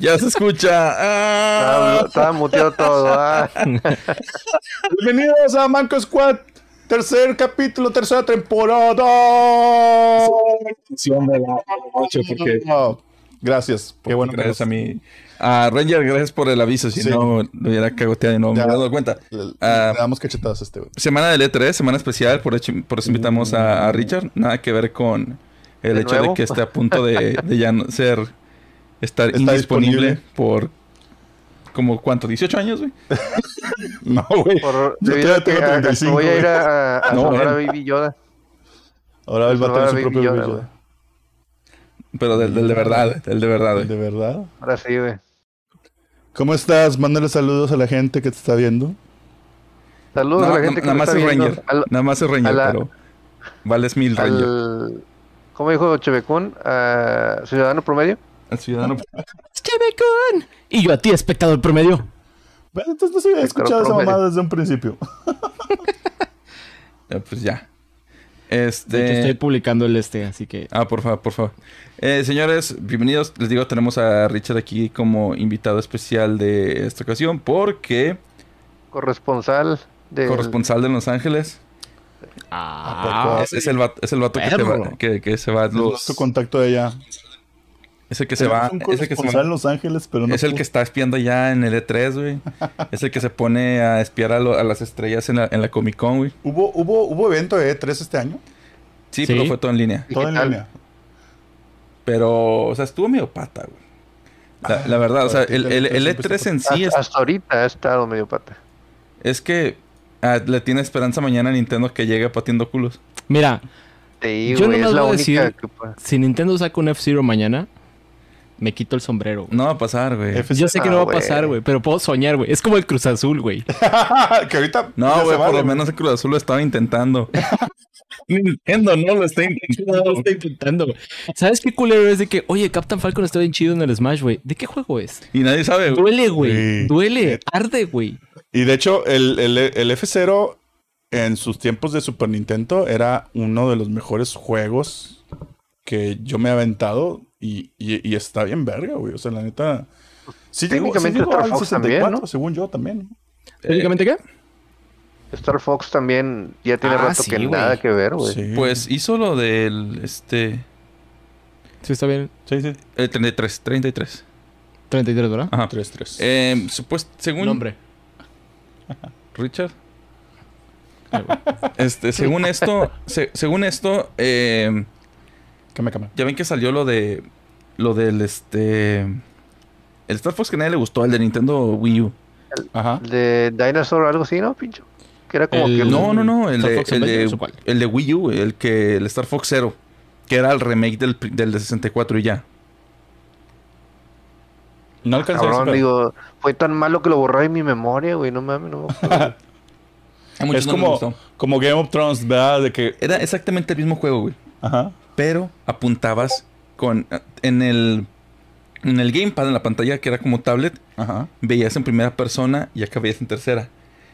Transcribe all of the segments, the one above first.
Ya se escucha. Ah. Estaba, estaba muteado todo. ah. Bienvenidos a Manco Squad, tercer capítulo, tercera temporada. Canción de la noche, porque Oh, gracias, qué bueno. que gracias a mí. A Ranger, gracias por el aviso. Si Sí. no, lo hubiera cagoteado y no me hubiera dado cuenta. Le, le Ah. damos cachetadas a este, güey. Semana del E3, semana especial, por, hecho, por eso invitamos a, a Richard. Nada que ver con el ¿De hecho nuevo? de que esté a punto de, de ya no ser, estar Está indisponible disponible. por, como, ¿cuánto? ¿18 años, güey? No, güey. Por, Yo todavía tengo a- a- 35, voy a ir a, a No, a. Baby Yoda. Ahora él va a tener su Baby propio Yoda, video. güey. Pero del, del de verdad, del de verdad, güey. ¿De verdad? Ahora sí, güey. ¿Cómo estás? Mándale saludos a la gente que te está viendo. Saludos a la gente que nada más está es viendo. Ranger. Al, Nada más es Ranger, la- pero vales mil Ranger. al, ¿Cómo dijo Chevecún? Ciudadano Promedio. Al ciudadano. Y yo a ti, espectador promedio. Bueno, entonces no se había escuchado esa mamada desde un principio. Pues ya. Este. estoy publicando el este, así que. Ah, por favor, por favor. Eh, señores, bienvenidos. Les digo, tenemos a Richard aquí como invitado especial de esta ocasión porque Corresponsal de. corresponsal de Los Ángeles. Ah, es, es el vato, es el vato que, se va, Perro. que, que se va a Es los... nuestro contacto de allá. Es el que se va... Es un Es el que, se va- en Los Ángeles, pero no es el que está espiando ya en el E3, güey. es el que se pone a espiar a, lo- a las estrellas en la, en la Comic Con, güey. ¿Hubo, hubo, ¿Hubo evento de E3 este año? Sí, Sí. pero fue todo en línea. Todo en línea. Pero, o sea, estuvo medio pata, güey. La, la verdad, o sea, el, el, el E3 en sí es hasta, ahorita ha estado medio pata. Es que ah, le tiene esperanza mañana a Nintendo que llegue patiendo culos. Mira, Sí, Yo güey, nomás es la voy a única decir- que si Nintendo saca un F-Zero mañana, me quito el sombrero. güey. No va a pasar, güey. Yo sé que Ah, no va a güey. pasar, güey, pero puedo soñar, güey. Es como el Cruz Azul, güey. que ahorita. No, güey, por lo menos el Cruz Azul lo estaba intentando. Nintendo no lo está No, intentando. lo estoy intentando, güey. ¿Sabes qué culero es de que, oye, Captain Falcon está bien chido en el Smash, güey? ¿De qué juego es? Y nadie sabe, güey. Duele, güey. Sí. Duele. Arde, güey. Y de hecho, el, el, el F0 en sus tiempos de Super Nintendo era uno de los mejores juegos que yo me he aventado y, y, y está bien verga, güey. O sea, la neta. Sí, llegó, sí Técnicamente llegó Star al Fox 64, también, ¿no? según yo también. ¿Técnicamente qué? Star Fox también ya tiene Ah, rato sí, que güey. nada que ver, güey. Sí. Pues hizo lo del, este... Sí, está bien. sí, sí. El 33, 33. 33, ¿verdad? Ajá. 3-3. Eh, supuest- según... Nombre. Richard. Güey. Este, según esto... se- según esto, eh, Ya ven que salió lo de... Lo del, este... El Star Fox que a nadie le gustó, el de Nintendo Wii U. Ajá. De Dinosaur o algo así, ¿no, pincho? Que era como El- que... No, no, no, el ¿Star de, Fox el, de, el de Wii U, el que el Star Fox Zero, que era el remake del, del de 64 y ya. No alcancé a Cabrón, digo, fue tan malo que lo borré en mi memoria, güey, no mames, no Es no como, gustó. como Game of Thrones, ¿verdad? De que. Era exactamente el mismo juego, güey. Ajá. Pero apuntabas con en el en el gamepad en la pantalla que era como tablet, Ajá. veías en primera persona y acá veías en tercera.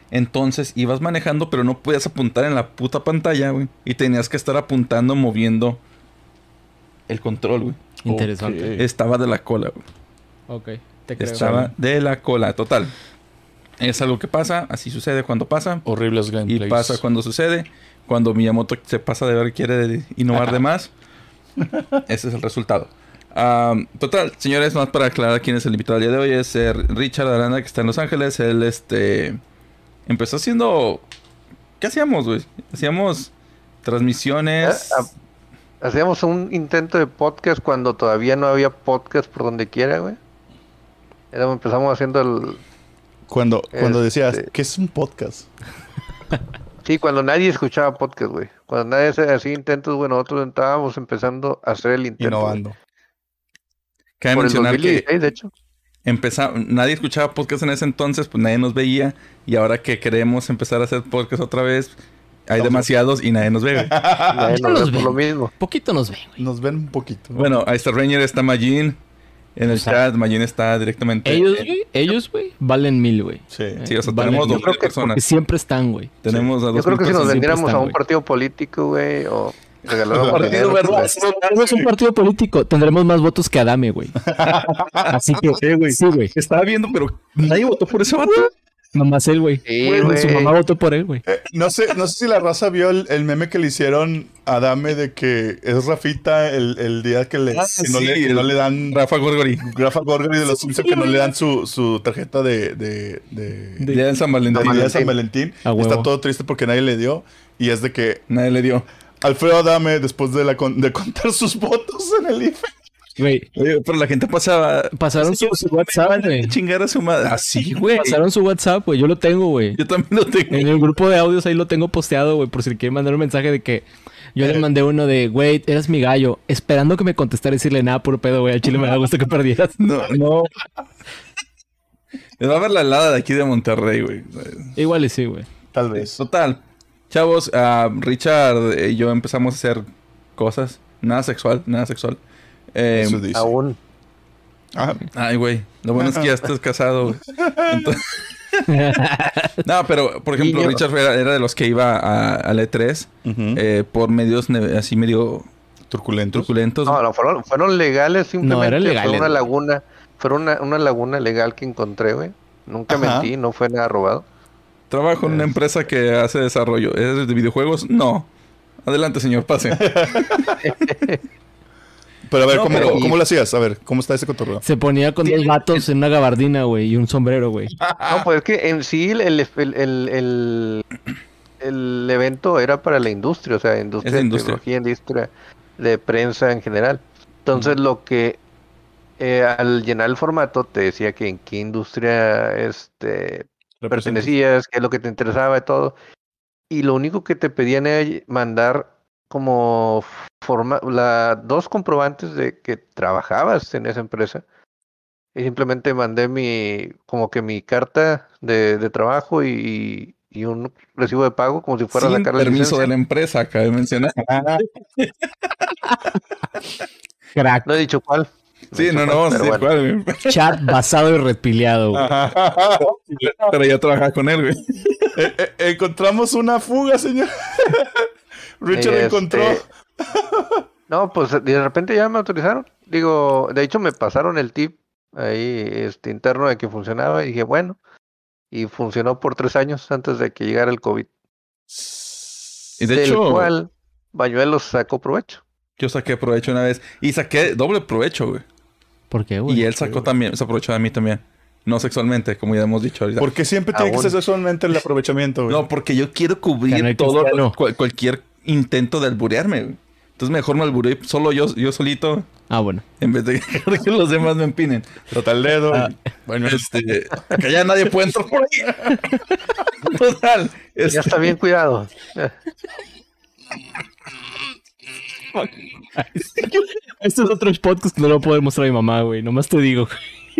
Entonces ibas manejando, pero no podías apuntar en la puta pantalla, güey, y tenías que estar apuntando moviendo el control, güey. Interesante. Estaba de la cola, güey. Ok, te creo. Estaba de la cola, total. Es algo que pasa, así sucede cuando pasa. Horribles Y gameplays. pasa cuando sucede. Cuando Miyamoto se pasa de ver quiere innovar de más. Ese es el resultado. Total, señores, más para aclarar quién es el invitado del día de hoy. Es eh, Richard Aranda, que está en Los Ángeles. Él este empezó haciendo. ¿Qué hacíamos, güey? Hacíamos transmisiones. Ah, Hacíamos un intento de podcast cuando todavía no había podcast por donde quiera, güey. Era, empezamos haciendo el... Cuando, cuando decías, Este- ¿qué es un podcast? Sí, cuando nadie escuchaba podcast, güey. Cuando nadie hacía hacía intentos, güey, nosotros estábamos empezando a hacer el intento. Innovando. Cabe Por el mencionar que 2016, de hecho. empeza- nadie escuchaba podcast en ese entonces, pues nadie nos veía. Y ahora que queremos empezar a hacer podcast otra vez, hay demasiados y nadie nos ve. güey. Nadie no nos ve por lo mismo. Poquito nos ven, güey. Nos ven un poquito. Bueno, ahí está Ranger, está Majin. En el O sea, chat, Majin está directamente. Ellos, güey, ellos, güey, valen mil, güey. Sí. Sí, o sea, tenemos yo dos creo mil Porque personas. siempre están, güey. Tenemos a Yo dos creo mil que si nos personas. vendiéramos están, a un partido político, güey, o Partido pues. Si tenemos un partido político, tendremos más votos que Adame, güey. Así que, Sí, güey. sí, güey. Estaba viendo, pero nadie votó por ese vato. Nomás él, güey. Sí. Su mamá votó por él, güey. Eh, no sé, no sé si la raza vio el, el meme que le hicieron a Dame de que es Rafita el, el día que, le, Ah, que no, sí, le, que el- no le dan Rafa Gorgori. Rafa Gorgori de los Simpsons que no le dan su, su tarjeta de, de, de, de, Día de San Valentín. día de Valentín. San Valentín. Está todo triste porque nadie le dio. Y es de que Nadie le dio. Alfredo Adame, después de, la con- de contar sus votos en el IFE, Güey. Oye, pero la gente pasaba. Pasaron su, su WhatsApp, güey. Chingar a su madre. Así, güey. Pasaron su WhatsApp, güey. Yo lo tengo, güey. Yo también lo tengo. En el grupo de audios ahí lo tengo posteado, güey, por si le quieren mandar un mensaje de que yo le mandé uno de, güey, eras mi gallo, esperando que me contestara y decirle nada, puro pedo, güey, al chile me da gusto que perdieras. No, no. Les va a ver la helada de aquí de Monterrey, güey. Igual y sí, güey. tal vez. Total. Chavos, ah, Richard y yo empezamos a hacer cosas. Nada sexual, nada sexual. Eh, Eso dice. Aún. Ah, ay, güey. Lo bueno es que ya estás casado, güey. Entonces- no, pero, por ejemplo, Niño. Richard era, era de los que iba a- al E3 ujú. eh, por medios así medio Turculentos. No, no, fueron, fueron legales simplemente. eran legales, Fue una laguna, fue una, una laguna legal que encontré, güey. Nunca Ajá. mentí, no fue nada robado. Trabajo en una empresa que hace desarrollo. ¿Es de videojuegos? No. Adelante, señor, pase. Pero a ver, No, ¿cómo, pero- ¿cómo lo hacías? A ver, ¿cómo está ese cotorreo? Se ponía con dos vatos en una gabardina, güey, y un sombrero, güey. No, pues es que en sí el, el, el, el, evento era para la industria, o sea, industria de tecnología, industria de prensa en general. Entonces lo que eh, al llenar el formato te decía que en qué industria este, pertenecías, qué es lo que te interesaba y todo. Y lo único que te pedían era mandar como forma, la, dos comprobantes de que trabajabas en esa empresa. Y simplemente mandé mi, como que mi carta de, de trabajo y, y un recibo de pago, como si fuera Sin la permiso licencia. de la empresa, cabe mencionar. Crack. No he dicho cuál. Sí, no, no, decir bueno. cuál, güey. Chat basado y repiliado, güey. Pero ya trabajaba con él, güey. Eh, eh, encontramos una fuga, señor. Richard Este, encontró. No, pues de repente ya me autorizaron. Digo, de hecho me pasaron el tip ahí este interno de que funcionaba y dije, bueno, y funcionó por tres años antes de que llegara el COVID. Y de del hecho, cual Bañuelos sacó provecho. yo saqué provecho una vez. Y saqué doble provecho, güey. ¿Por qué, güey? Y él sacó también, se aprovechó de mí también. No sexualmente, como ya hemos dicho ahorita. ¿Por qué siempre tiene que Aún. ser sexualmente el aprovechamiento, güey? No, porque yo quiero cubrir todo, cual- cualquier intento de alburearme, güey. Entonces mejor me alburé solo yo, yo solito, Ah, bueno. en vez de que los demás me empinen. Total dedo. Ah. Bueno, Este, acá ya nadie puede entrar por ahí. Total. Ya este, está bien cuidado. Este es otro podcast que no lo puedo mostrar a mi mamá, güey. Nomás te digo.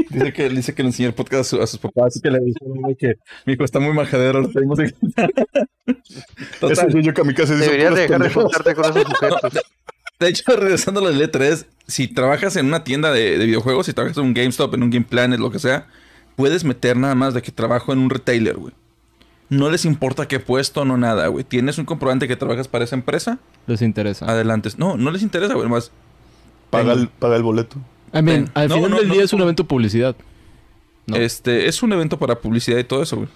Dice que, dice que le enseñó el podcast a, su- a sus papás, así que le dijeron que mi hijo está muy majadero, lo tenemos que ese Total. niño kamikaze dice Deberías puros dejar de juntarte con esos sujetos. De hecho, regresando a la L3, si trabajas en una tienda de, de videojuegos, si trabajas en un GameStop, en un Game Planet, lo que sea, puedes meter nada más de que trabajo en un retailer, güey. No les importa qué puesto, no nada, güey. Tienes un comprobante que trabajas para esa empresa, Les interesa. adelante. No, no les interesa, güey. Más, Paga el, paga el boleto. I mean, al no, final no, del no, día no. es un evento publicidad. No. Este, es un evento para publicidad y todo eso, güey.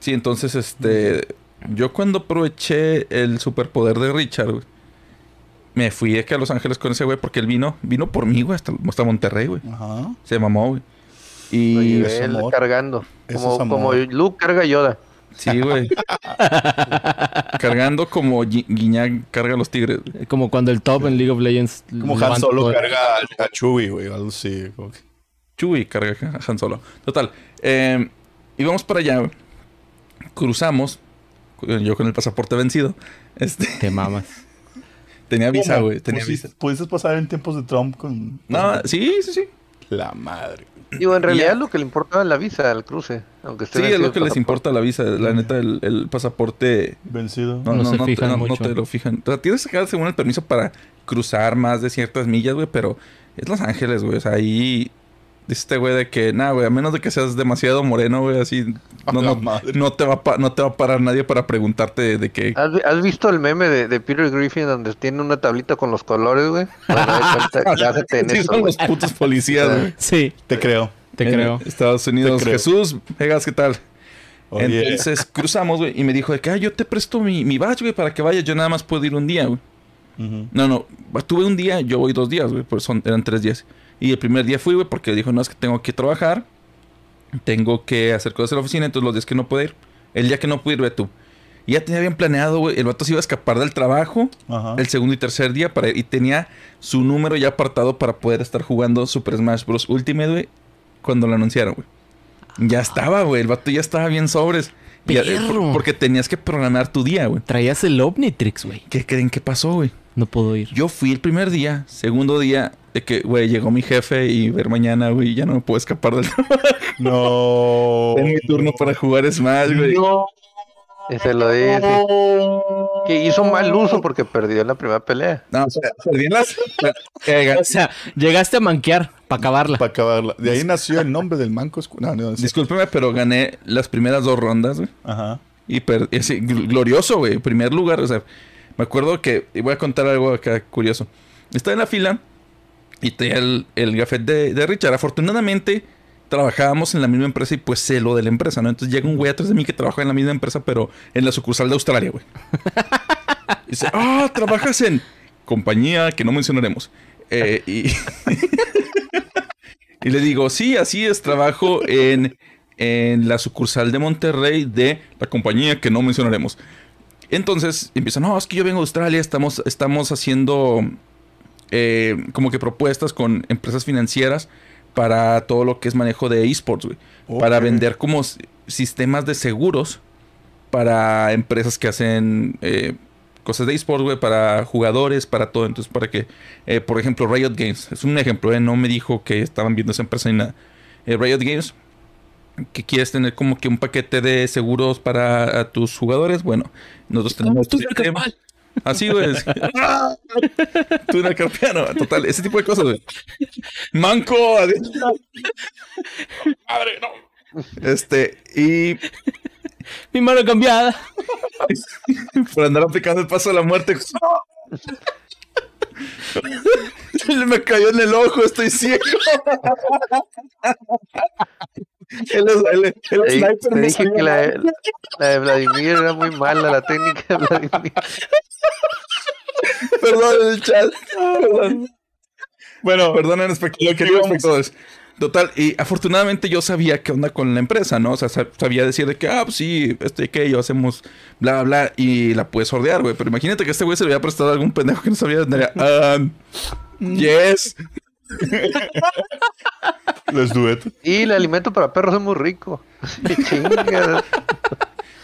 Sí, entonces, este. Yo cuando aproveché el superpoder de Richard, güey. Me fui aquí a Los Ángeles con ese güey porque él vino, vino por mí, güey, hasta, hasta Monterrey, güey. Ajá. Se mamó, güey. Y él amor. cargando. Como, como Luke carga Yoda. Sí, güey. Cargando como Gui- Guiñac carga a los tigres. Como cuando el top en League of Legends. Como Han Solo todo- carga a, a Chewie, güey. Algo así. como que- Chewie carga a Han Solo. Total. Eh, íbamos para allá. Cruzamos. Yo con el pasaporte vencido. Este, Te mamas. tenía visa, güey. Tenía Pusiste- visa. ¿Pudiste pasar en tiempos de Trump con... No, sí, sí, sí. La madre. Digo, en Ya. realidad lo que le importaba es la visa al cruce. Aunque esté Sí, es lo que les importa la visa. La neta, el, el pasaporte. Vencido. No, No no, se no, te- fijan no- no mucho. te lo fijan. O sea, tienes que sacar según el permiso para cruzar más de ciertas millas, güey. Pero es Los Ángeles, güey. O sea, ahí Dice este güey de que, nada, güey, a menos de que seas demasiado moreno, güey, así no, no, no te va a no te va a parar nadie para preguntarte de, de que... ¿Has, vi- has visto el meme de, de Peter Griffin donde tiene una tablita con los colores, güey? Sí, eso, son los putos policías, güey. Sí, Te creo. te En creo. Estados Unidos. Creo. Jesús, Vegas, ¿qué tal? Oye, Entonces cruzamos, güey, y me dijo de que, ah, yo te presto mi, mi badge, güey, para que vayas. Yo nada más puedo ir un día, güey. No, no, tuve un día, yo voy dos días, güey, pues son, eran tres días. Y el primer día fui, güey, porque dijo, no, es que tengo que trabajar, tengo que hacer cosas en la oficina, entonces los días que no puedo ir, el día que no pude ir, ve tú. Y ya tenía bien planeado, güey, el vato se iba a escapar del trabajo Ajá. el segundo y tercer día para y tenía su número ya apartado para poder estar jugando Super Smash Bros. Ultimate, güey, cuando lo anunciaron, güey. Ya estaba, güey, el vato ya estaba bien sobres. Y, eh, por- porque tenías que programar tu día, güey. Traías el Omnitrix, güey. ¿Qué creen que pasó, güey? No puedo ir. Yo fui el primer día, segundo día, de que, güey, llegó mi jefe y ver mañana, güey, ya no me puedo escapar del trabajo. No. Es mi turno para jugar Smash, güey. Y se lo dice. Que hizo mal uso porque perdió en la primera pelea. No, o sea, perdí en las... Eh, O sea, llegaste a manquear para acabarla. Para acabarla. De ahí nació el nombre del manco. No, no, sí. Discúlpeme, pero gané las primeras dos rondas, güey. Ajá. Y per- y así, gl- glorioso, güey. Primer lugar, o sea, me acuerdo que, y voy a contar algo acá curioso. Estaba en la fila y tenía el, el gafet de, de Richard. Afortunadamente, trabajábamos en la misma empresa y pues sé lo de la empresa, ¿no? Entonces llega un güey atrás de mí que trabaja en la misma empresa, pero en la sucursal de Australia, güey. Dice, ah, trabajas en compañía que no mencionaremos. Eh, y, y le digo, sí, así es, trabajo en, en la sucursal de Monterrey de la compañía que no mencionaremos. Entonces empiezan, no, es que yo vengo de Australia, estamos, estamos haciendo eh, como que propuestas con empresas financieras para todo lo que es manejo de esports, güey. Para vender como sistemas de seguros para empresas que hacen eh, cosas de esports, güey, para jugadores, para todo. Entonces, para que, eh, por ejemplo, Riot Games, es un ejemplo, eh, no me dijo que estaban viendo esa empresa ni nada. Riot Games, que quieres tener como que un paquete de seguros para a tus jugadores, bueno, nosotros tenemos... Este. Así, güey. Tú eres carpiano. Total, ese tipo de cosas, güey. Manco. adiós. Madre, no. Este, y Mi mano cambiada. por andar aplicando el paso de la muerte. Me cayó en el ojo, estoy ciego. El, el- el Te, di- sniper te dije que mal. la, la de Vladimir era muy mala, la técnica de Vladimir. Perdón, el chat. Perdón. Bueno, Perdonen, espect- queridos espectadores. Total, y afortunadamente yo sabía qué onda con la empresa, ¿no? O sea, sa- sabía decir de que, ah, pues sí, esto y aquello, hacemos bla, bla, bla, y la puedes sordear, güey. Pero imagínate que este güey se le había prestado a algún pendejo que no sabía. andaría, Um, yes. Les duet. Y el alimento para perros es muy rico.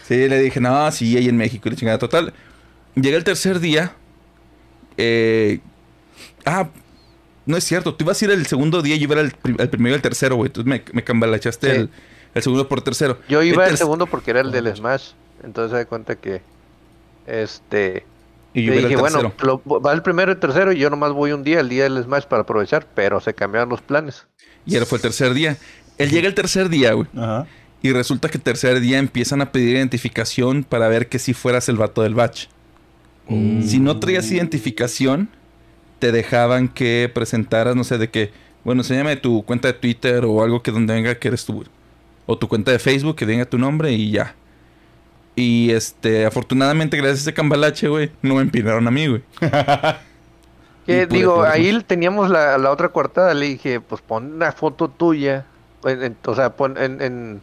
Sí, le dije, no, sí, ahí en México, y la chingada. Total, llegué el tercer día. Eh, ah, no es cierto, tú ibas a ir el segundo día y yo iba prim- el primero y el tercero, güey. Entonces me, me cambalachaste Sí. el, el segundo por tercero. Yo iba el ter- segundo porque era el del Smash. Entonces se da cuenta que. Este. Y yo dije, bueno, lo- va el primero y el tercero y yo nomás voy un día, el día del Smash para aprovechar, pero se cambiaron los planes. Y ahora fue el tercer día. Él llega el tercer día, güey. Ajá. Y resulta que el tercer día empiezan a pedir identificación para ver que si fueras el vato del batch. Si no traías identificación, te dejaban que presentaras, no sé, de que, bueno, enséñame tu cuenta de Twitter o algo que donde venga que eres tú. O tu cuenta de Facebook, que venga tu nombre y ya. Y este, afortunadamente, gracias a ese cambalache, güey, no me empinaron a mí, güey. Que digo, ahí teníamos la, la otra coartada, le dije, pues pon una foto tuya, en- en- o sea, pon en, en,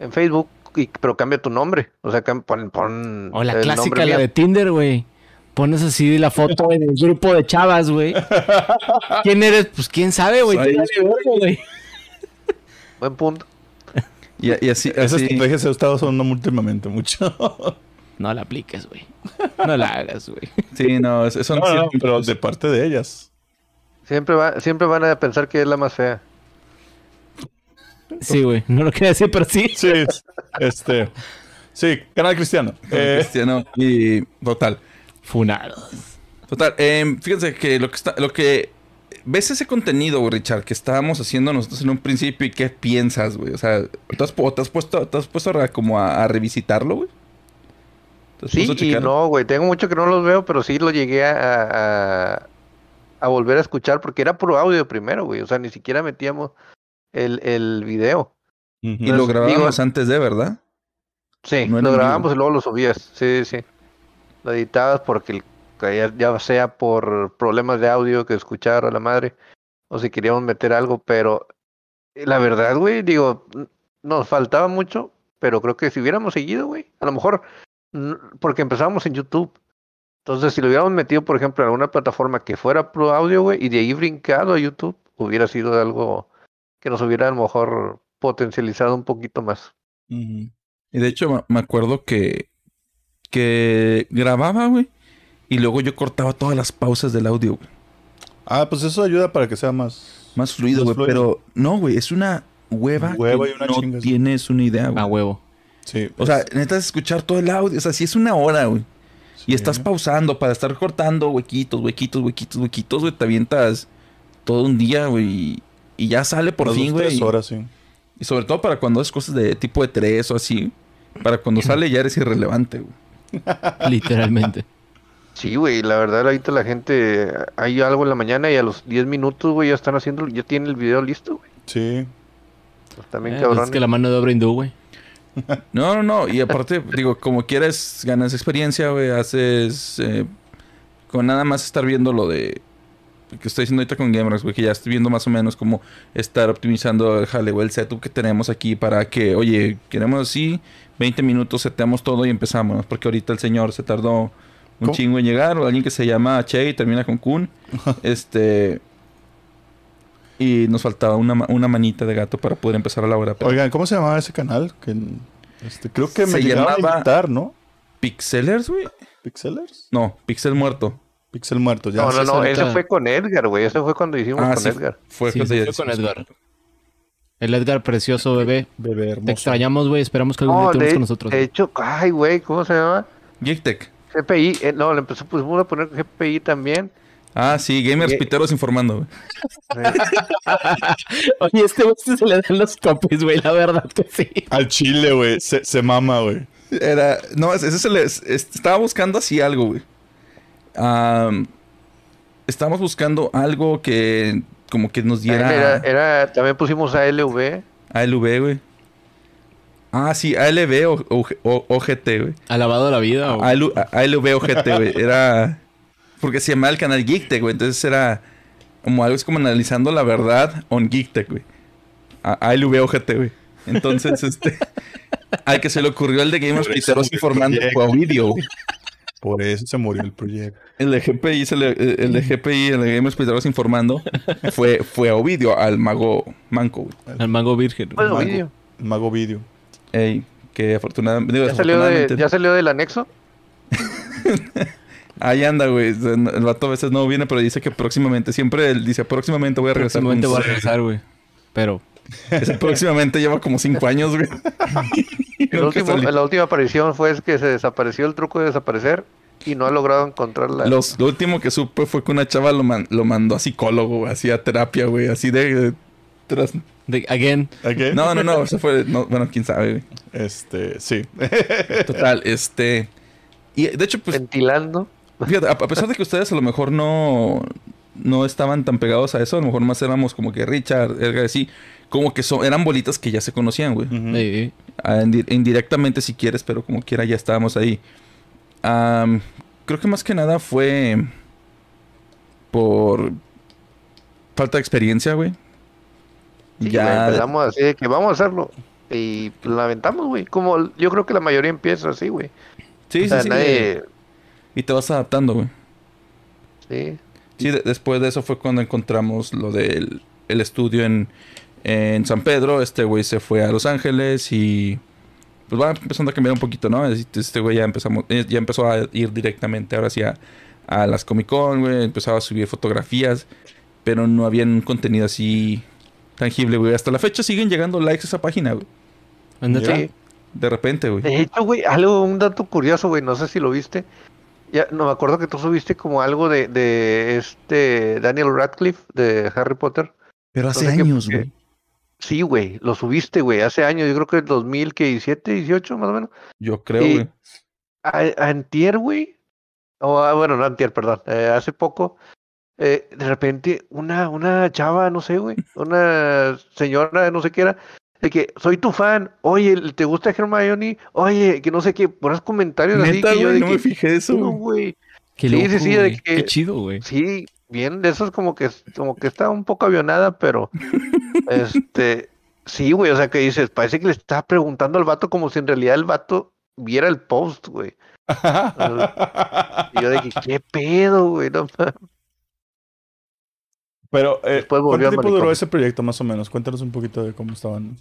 en Facebook, y- pero cambia tu nombre, o sea, pon, pon O la el clásica, la mío. de Tinder, güey. Pones así la foto en el grupo de chavas, güey. ¿Quién eres? Pues quién sabe, güey. Pues güey. Buen punto. Y, y así, Esa así estrategia se ha estado usando últimamente mucho. No la apliques, güey. No la hagas, güey. sí, no, es- eso No, no, pero de parte de ellas. Siempre, va, siempre van a pensar que es la más fea. Sí, güey. No lo quería decir, pero sí. Sí, este. Sí, canal cristiano. Eh, Cristiano y total. Funados. Total, em, fíjense que lo que está, lo que ves ese contenido, Richard, que estábamos haciendo nosotros en un principio y qué piensas, güey. O sea, ¿te has, pu- te has puesto, te has puesto a, como a, a revisitarlo, güey? ¿Te has Sí y no, güey. Tengo mucho que no los veo, pero sí lo llegué a, a, a volver a escuchar porque era puro audio primero, güey. O sea, ni siquiera metíamos el, el video. Y Entonces, lo grabamos digo- antes de, ¿verdad? Sí, No lo vivo. y luego lo subías. Sí, sí. Lo editabas porque el- ya, sea por problemas de audio que escuchar a la madre o si queríamos meter algo, pero eh, la verdad, güey, digo, nos faltaba mucho, pero creo que si hubiéramos seguido, güey, a lo mejor porque empezamos en YouTube. Entonces, si lo hubiéramos metido, por ejemplo, en alguna plataforma que fuera pro audio, güey, y de ahí brincado a YouTube, hubiera sido algo que nos hubiera a lo mejor potencializado un poquito más. Y de hecho, me acuerdo que, que grababa, güey. Y luego yo cortaba todas las pausas del audio, güey. Ah, pues eso ayuda para que sea más. Más fluido, güey. Pero no, güey, es una hueva, Hueva que y una no chinga, sí. tienes una idea, güey. A huevo. Sí. O sea, necesitas escuchar todo el audio. O sea, si es una hora, güey. Y estás pausando para estar cortando huequitos, huequitos, huequitos, huequitos, güey. Te avientas todo un día, güey. y- Y ya sale por fin, dos, güey. tres Y, horas, sí. y sobre todo para cuando es cosas de tipo de tres o así. Para cuando sale ya eres irrelevante, güey. Literalmente. Sí, güey, la verdad ahorita la gente, hay algo en la mañana y a los 10 minutos, güey, ya están haciendo, ya tienen el video listo, güey. Sí. Pues también Eh, pues cabrón. es que la mano de obra hindú, güey. No, no, no. Y aparte, digo, como quieres, ganas experiencia, güey. Haces. eh, con nada más estar viendo lo de. Que estoy haciendo ahorita con Gamers, güey. Que ya estoy viendo más o menos cómo estar optimizando el jale, güey, el setup que tenemos aquí para que, oye, queremos así, 20 minutos, seteamos todo y empezamos. Porque ahorita el señor se tardó un ¿Cómo? chingo en llegar. O alguien que se llama Che y termina con Kun. este. Y nos faltaba una, una manita de gato para poder empezar a la hora. pero- Oigan, ¿cómo se llamaba ese canal? Que, este, creo que me Se llegaron a llamaba- invitar, ¿no? ¿Pixelers, güey? ¿Pixelers? No, Pixel Muerto. Pixel muerto, ya. no, no, no, ese fue con Edgar, güey, ese fue cuando hicimos Ah, con sí, Edgar. Fue, Sí, fue con Edgar. El Edgar precioso, bebé. Bebé hermoso. Te extrañamos, güey. Esperamos que algún día No, te de, con nosotros. de hecho, ay, güey, ¿cómo se llama? GeekTech. GPI, eh, no, le empezó, pusimos a poner GPI también. Ah, sí, Gamers Piteros informando, güey. Oye, este güey se le dan los copies, güey. La verdad que sí. Al chile, güey. Se, se mama, güey. Era. No, ese se le. es- estaba buscando así algo, güey. Am, estábamos buscando algo que. Como que nos diera. Era, era- también pusimos ALV. ALV, güey. Ah, sí, ALV o, o- o- OGT, güey. Alabado la vida, güey. ALU ALV OGT, güey. Era. Porque se llamaba el canal GeekTech, güey. Entonces era. Como algo es como analizando la verdad on GeekTech, güey. A- ALV OGT, güey. Entonces, este. Al que se le ocurrió el de Piteros murió informando fue a vídeo, güey. Por eso se murió el proyecto. El de GPI, se le- el de GPI, el de Gamers Piteros informando, fue, fue a Ovidio, al mago manco, güey. Al mango virgen. Mago. El mago video. Ey, que afortunadamente. digo, ¿Ya salió, de, desafortunadamente- ¿Ya salió del anexo? Ahí anda, güey. El vato a veces no viene, pero dice que próximamente, siempre él dice, próximamente voy a regresar. Próximamente voy a ustedes". regresar, güey. Pero Ese próximamente lleva como cinco años, güey. Último- la última aparición fue que se desapareció el truco de desaparecer y no ha logrado encontrarla. Los- lo último que supe fue que una chava lo, man- lo mandó a psicólogo, güey, así a terapia, güey, así de... de- tras- de- again. No, no, no, eso fue... no, bueno, quién sabe, güey. Este, sí. Total, este... Y de hecho, pues, ventilando. fíjate, a, a pesar de que ustedes a lo mejor no... No estaban tan pegados a eso, a lo mejor más éramos como que Richard, Edgar, así... Como que son, eran bolitas que ya se conocían, güey. Ah, indi- indirectamente si quieres, pero como quiera ya estábamos ahí. Creo que más que nada fue por falta de experiencia, güey. Sí, ya empezamos así de que vamos a hacerlo. Y pues, la aventamos, güey. Como yo creo que la mayoría empieza así, güey. sí, o sí, sea, sí, nadie... y te vas adaptando, güey. Sí. Sí, de- después de eso fue cuando encontramos lo del el estudio en, en San Pedro. Este güey se fue a Los Ángeles y pues va empezando a cambiar un poquito, ¿no? Este este güey ya empezamos, eh, ya empezó a ir directamente ahora sí a, a las Comic Con, güey. Empezaba a subir fotografías, pero no había un contenido así tangible, güey. Hasta la fecha siguen llegando likes a esa página, güey. De repente, güey. De hecho, güey, algo, un dato curioso, güey, no sé si lo viste. Ya, no me acuerdo que tú subiste como algo de, de este Daniel Radcliffe de Harry Potter. Pero hace No sé qué- años, güey. Sí, güey, lo subiste, güey, hace años, yo creo que el 2017, 18 más o menos. Yo creo, güey. Antier, güey. O ah, bueno, no antier, perdón. eh, hace poco, eh, de repente, una, una chava, no sé, güey, una señora, no sé qué era, de que soy tu fan, oye, ¿te gusta Hermione? Oye, que no sé qué, pones comentarios así yo güey, de no que, me fijé eso, "No, güey. Qué Sí, sí, loco, sí, de que- Qué chido, güey. Sí, bien, de esos como que, como que está un poco avionada, pero, este, sí, güey, o sea, que dices, parece que le está preguntando al vato como si en realidad el vato viera el post, güey. Y yo de que, ¿qué pedo, güey? No mames. Pero, eh, Después volvió ¿cuánto tiempo duró ese proyecto más o menos? Cuéntanos un poquito de cómo estaban.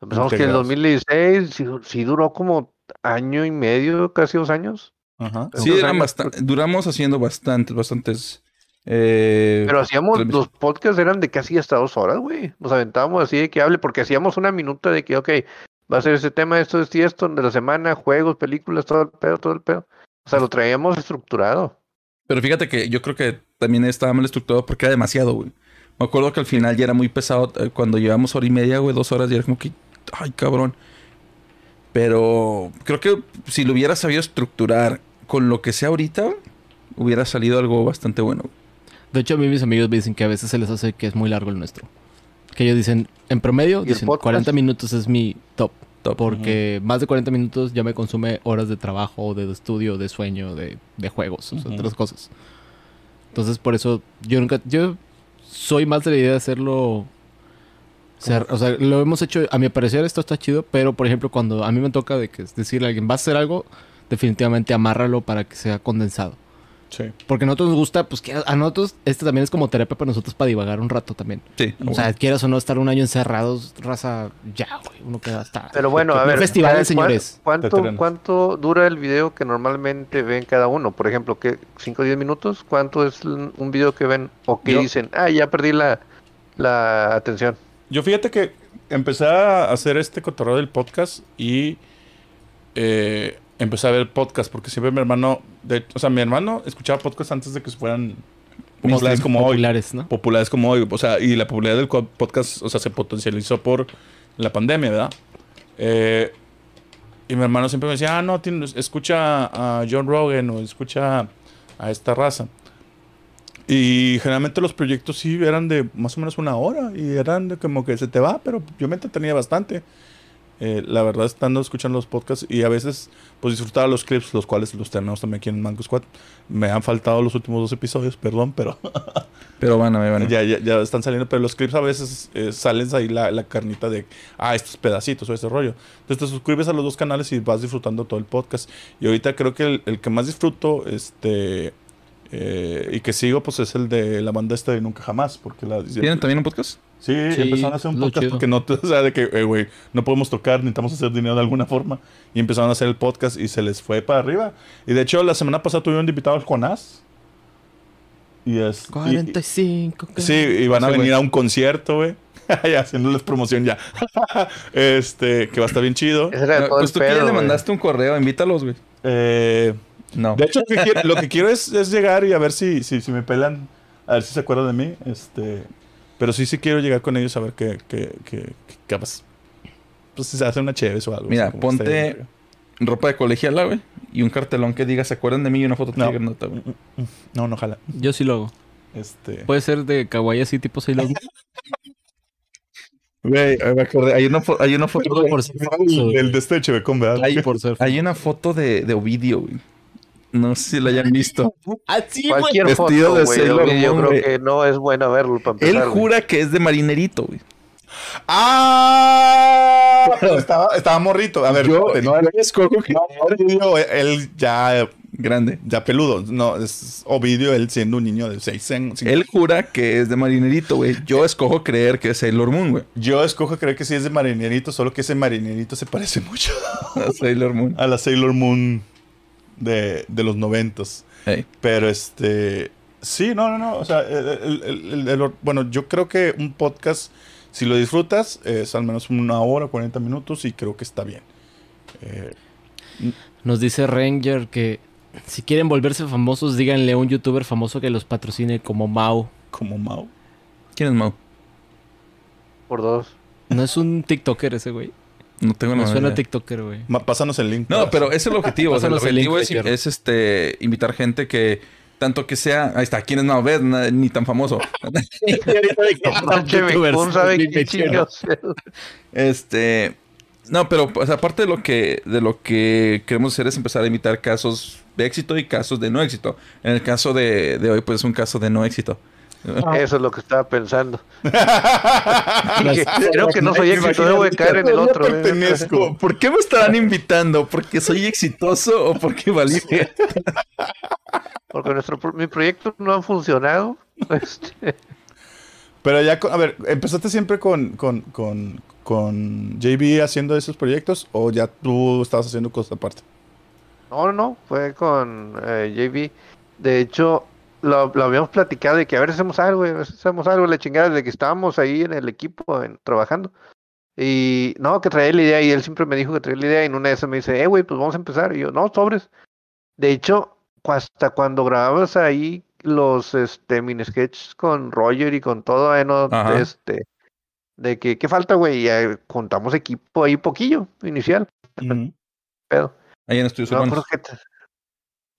Empezamos que en el Integrados. 2016 sí, sí duró como año y medio, casi dos años. Ajá. Sí, dos eran años, bastante, duramos haciendo bastantes, bastantes. eh, Pero hacíamos, los podcasts eran de casi hasta dos horas, güey. Nos aventábamos así de que hable, porque hacíamos una minuta de que, ok, va a ser ese tema, esto, esto y esto, de la semana, juegos, películas, todo el pedo, todo el pedo. O sea, lo traíamos estructurado. Pero fíjate que yo creo que también estaba mal estructurado porque era demasiado, güey. Me acuerdo que al final ya era muy pesado. eh, Cuando llevamos hora y media, güey, dos horas, ya era como que, ay, cabrón. Pero creo que si lo hubiera sabido estructurar con lo que sea ahorita, hubiera salido algo bastante bueno. De hecho, a mí mis amigos me dicen que a veces se les hace que es muy largo el nuestro. Que ellos dicen, en promedio, ¿Y el dicen, podcast? 40 minutos es mi top. Top. Porque más de 40 minutos ya me consume horas de trabajo, de estudio, de sueño, de, de juegos, o sea, otras cosas. Entonces, por eso yo nunca. Yo soy más de la idea de hacerlo. o sea, lo hemos hecho. A mi parecer, esto está chido, pero por ejemplo, cuando a mí me toca de que decirle a alguien, va a hacer algo, definitivamente amárralo para que sea condensado. Sí. Porque a nosotros nos gusta, pues que a nosotros, este también es como terapia para nosotros para divagar un rato también. Sí. O sea, quieras o no estar un año encerrados, raza, ya, güey, uno queda hasta... Pero bueno, a ver. festival, ¿cuán- señores. ¿Cuánto. ¿Cuánto dura el video que normalmente ven cada uno? Por ejemplo, ¿qué? ¿5 o 10 minutos? ¿Cuánto es un video que ven? ¿O que dicen, ah, ya perdí la, la atención? Yo fíjate que empecé a hacer este cotorreo del podcast y eh, empecé a ver podcast porque siempre mi hermano, de- o sea, mi hermano escuchaba podcast antes de que fueran populares como hoy. populares, ¿no? Populares como hoy, o sea, y la popularidad del podcast, o sea, se potencializó por la pandemia, ¿verdad? Eh, y mi hermano siempre me decía, ah, no, tienes- escucha a John Rogan o escucha a esta raza. Y generalmente los proyectos sí eran de más o menos una hora y eran de como que se te va, pero yo me entretenía bastante. Eh, la verdad, estando escuchando los podcasts y a veces pues disfrutaba los clips, los cuales los tenemos también aquí en Mango Squad. Me han faltado los últimos dos episodios, perdón, pero Pero van a ver, van a ya, ya, ya están saliendo, pero los clips a veces eh, salen ahí la, la carnita de, ah, estos pedacitos o ese rollo. Entonces te suscribes a los dos canales y vas disfrutando todo el podcast. Y ahorita creo que el, el que más disfruto, este, eh, y que sigo, pues es el de la banda esta de Nunca Jamás, porque la... ¿Tienen también un podcast? Sí, Sí, empezaron a hacer un podcast chido. porque no, o sea, de que, eh, güey, no podemos tocar, necesitamos hacer dinero de alguna forma. Y empezaron a hacer el podcast y se les fue para arriba. Y de hecho, la semana pasada tuvieron invitado al Jonás. Y es... y- 45. Sí, y van a venir a un concierto, güey. ya haciéndoles promoción ya. este, que va a estar bien chido. Ese era No, todo pues el tú que ya pedo, le mandaste un correo, invítalos, güey. Eh, No. de hecho, lo que quiero, lo que quiero es, es llegar y a ver si, si, si me pelan, a ver si se acuerdan de mí. Este, pero sí, sí quiero llegar con ellos a ver qué, qué, qué, qué capaz. Pues si se hace una chévere o algo. Mira, así ponte-. Ropa de colegiala, güey. Y un cartelón que diga, ¿se acuerdan de mí? Y una foto No. nota, güey. No, no, ojalá. Yo sí lo hago. Este, Puede ser de kawaii así, tipo Sailor Moon. Güey, ahí me acordé. Hay una, fo- hay una foto. Por ser famoso, el, el de este Chevecón, ¿verdad? Hay, por ser hay una foto de, de Ovidio, güey. No sé si la hayan visto. Ah, sí, güey. Cualquier Vestido foto, de güey, Sailor de yo Moon, creo güey. que no es bueno verlo para Él güey. jura que es de marinerito, güey. ¡Ah! Pero estaba, estaba morrito. A ver, Yo- espérate, no, yo escojo que- no, Ovidio, él ya, Grande. ya peludo. No, es Ovidio, él siendo un niño de 6 años. Él jura que es de marinerito, güey. Yo escojo creer que es Sailor Moon, güey. Yo escojo creer que sí es de marinerito, solo que ese marinerito se parece mucho A Sailor Moon. a la Sailor Moon de, de los noventos. Ey. Pero este. Sí, no, no, no. O sea, el- el- el- el- el- bueno, yo creo que un podcast, si lo disfrutas, es al menos una hora, 40 minutos y creo que está bien. Eh, Nos dice Ranger que Si quieren volverse famosos, díganle a un youtuber famoso que los patrocine como Mau. Como Mao. ¿Quién es Mau? Por dos. No es un TikToker ese, güey. No tengo Me nada. suena a TikToker, güey. Pásanos el link. No, pero ese es el objetivo. o sea, el Pásanos el link, objetivo es, este invitar gente que tanto que sea. Ahí está, ¿quién es. Na- Ni tan famoso. Me. Este. No, pero o sea, aparte de lo que de lo que queremos hacer es empezar a imitar casos de éxito y casos de no éxito. En el caso de, de hoy, pues es un caso de no éxito. Eso es lo que estaba pensando. Dije, Creo que no soy exitoso, debo de caer en el otro. ¿eh? pertenezco. ¿Por qué me estarán invitando? ¿Porque soy exitoso o porque valí? Porque nuestro, mi proyecto no ha funcionado. Este, Pero ya, con- a ver, ¿empezaste siempre con, con, con, con JB haciendo esos proyectos o ya tú estabas haciendo cosas aparte? No, no, no, fue con eh, JB. De hecho, lo, lo habíamos platicado de que a ver hacemos algo, a ver hacemos algo, la chingada, de que estábamos ahí en el equipo en- trabajando. Y no, que traía la idea y él siempre me dijo que traía la idea y en una de esas me dice, eh, güey, pues vamos a empezar. Y yo, no, sobres. De hecho, hasta cuando grabamos ahí los este, mini sketches con Roger y con todo, eh, no, Ajá. este, de que, ¿qué falta, güey? Y eh, contamos equipo ahí poquillo, inicial, pero. Ahí en Estudios No acuerdo que te,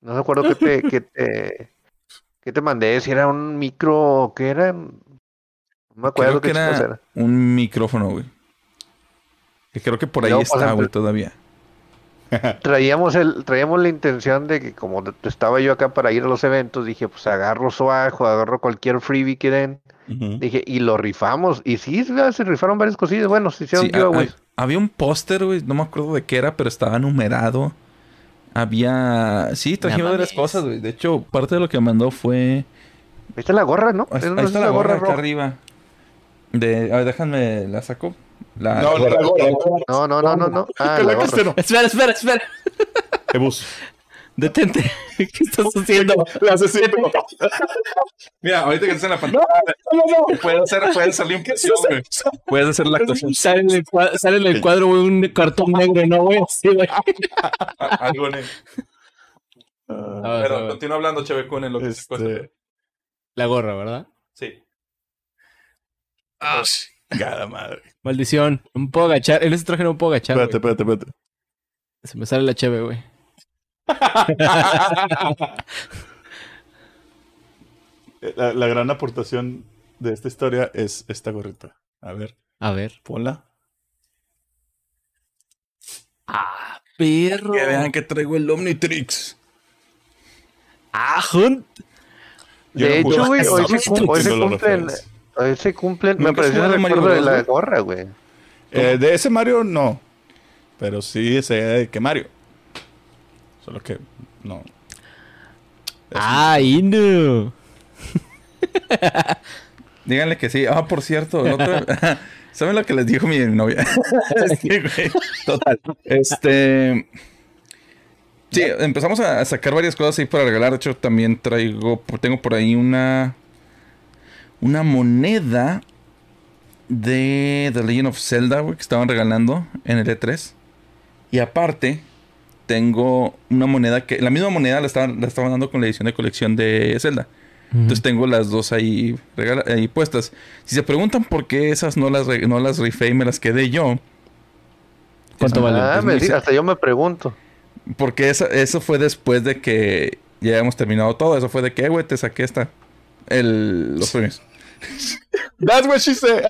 no me acuerdo que te, que te, que te mandé, si era un micro o qué era. No me acuerdo Creo que qué chingados era era. un micrófono, güey. Que creo que por ahí está, güey, todavía. Traíamos el, traíamos la intención de que como estaba yo acá para ir a los eventos, dije, pues agarro swag o agarro cualquier freebie que den. Dije, y lo rifamos. Y sí, se rifaron varias cosillas. Bueno, se hicieron Sí, giveaways. ha- había un póster, güey, no me acuerdo de qué era, pero estaba numerado. Había... Sí, trajimos varias cosas, güey. De hecho, parte de lo que mandó fue... Ahí está la gorra, ¿no? Ahí, ¿No ahí es está la gorra acá roja? arriba. De... A ver, déjame... ¿La saco? La... No, no, la gorra. No, no, no, no, no. Ah, la gorra. Espera, espera, espera. Ebus. Detente. ¿Qué estás haciendo? Le hace siempre. Mira, ahorita que estás en la pantalla... Puedes hacer, puedes salir un canción, güey. Puedes hacer la actuación. Sale en el cuadro, sale en el cuadro güey, un cartón negro, ¿no, güey? Así, güey. Algo, ¿no? Ah, Pero continúa hablando, Chevecún, en lo que se cuesta. este. La gorra, ¿verdad? Sí. Gada madre. Maldición. No me puedo agachar. En ese traje no me puedo agachar. Espérate, espérate, espérate. Se me sale la cheve, güey. La, la gran aportación de esta historia es esta gorrita. A ver, A ver. ponla. Ah, perro. Que vean que traigo el Omnitrix. Ah, Hunt. Yo De no hecho, güey, hoy se, cum- hoy se cumplen, hoy se cumplen, me ¿Nunca has pareció el recuerdo de la gorra, güey. Eh, de ese Mario, no. Pero sí sé de que Mario. Solo que no. Ah, Inu. Díganle que sí. Ah, por cierto, el otro- ¿saben lo que les dijo mi novia? Sí, güey. Total. Este. Sí, empezamos a sacar varias cosas ahí para regalar. De hecho, también traigo. Tengo por ahí una. Una moneda de The Legend of Zelda, güey, que estaban regalando en el E3. Y aparte, tengo una moneda que. La misma moneda la estaban, la estaban dando con la edición de colección de Zelda. Entonces tengo las dos ahí, regala- ahí puestas. Si se preguntan por qué esas no las, no las rifé y me las quedé yo. ¿Cuánto vale? Ah, me se- hasta yo me pregunto. Porque esa- eso fue después de que ya habíamos terminado todo. Eso fue de que, "Eh, güey, te saqué esta. El, los premios. That's what she said.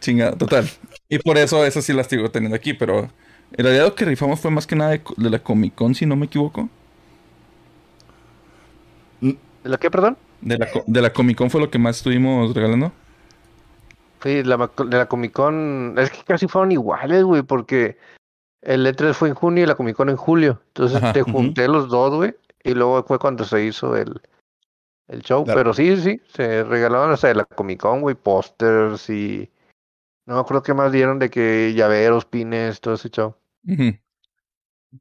Chingada, total. Y por eso esas sí las sigo teniendo aquí. Pero en realidad lo que rifamos fue más que nada de, la Comic Con, si no me equivoco. ¿De la qué, perdón? De la, de la Comic Con fue lo que más estuvimos regalando. Sí, la, de la Comic Con, es que casi fueron iguales, güey, porque el E3 fue en junio y la Comic Con en julio. Entonces Ajá, te junté los dos, güey, y luego fue cuando se hizo el, el show. Claro. Pero sí, sí, se regalaron hasta de la Comic Con, güey, pósters y... No acuerdo qué más dieron de que llaveros, pines, todo ese show. Ujú.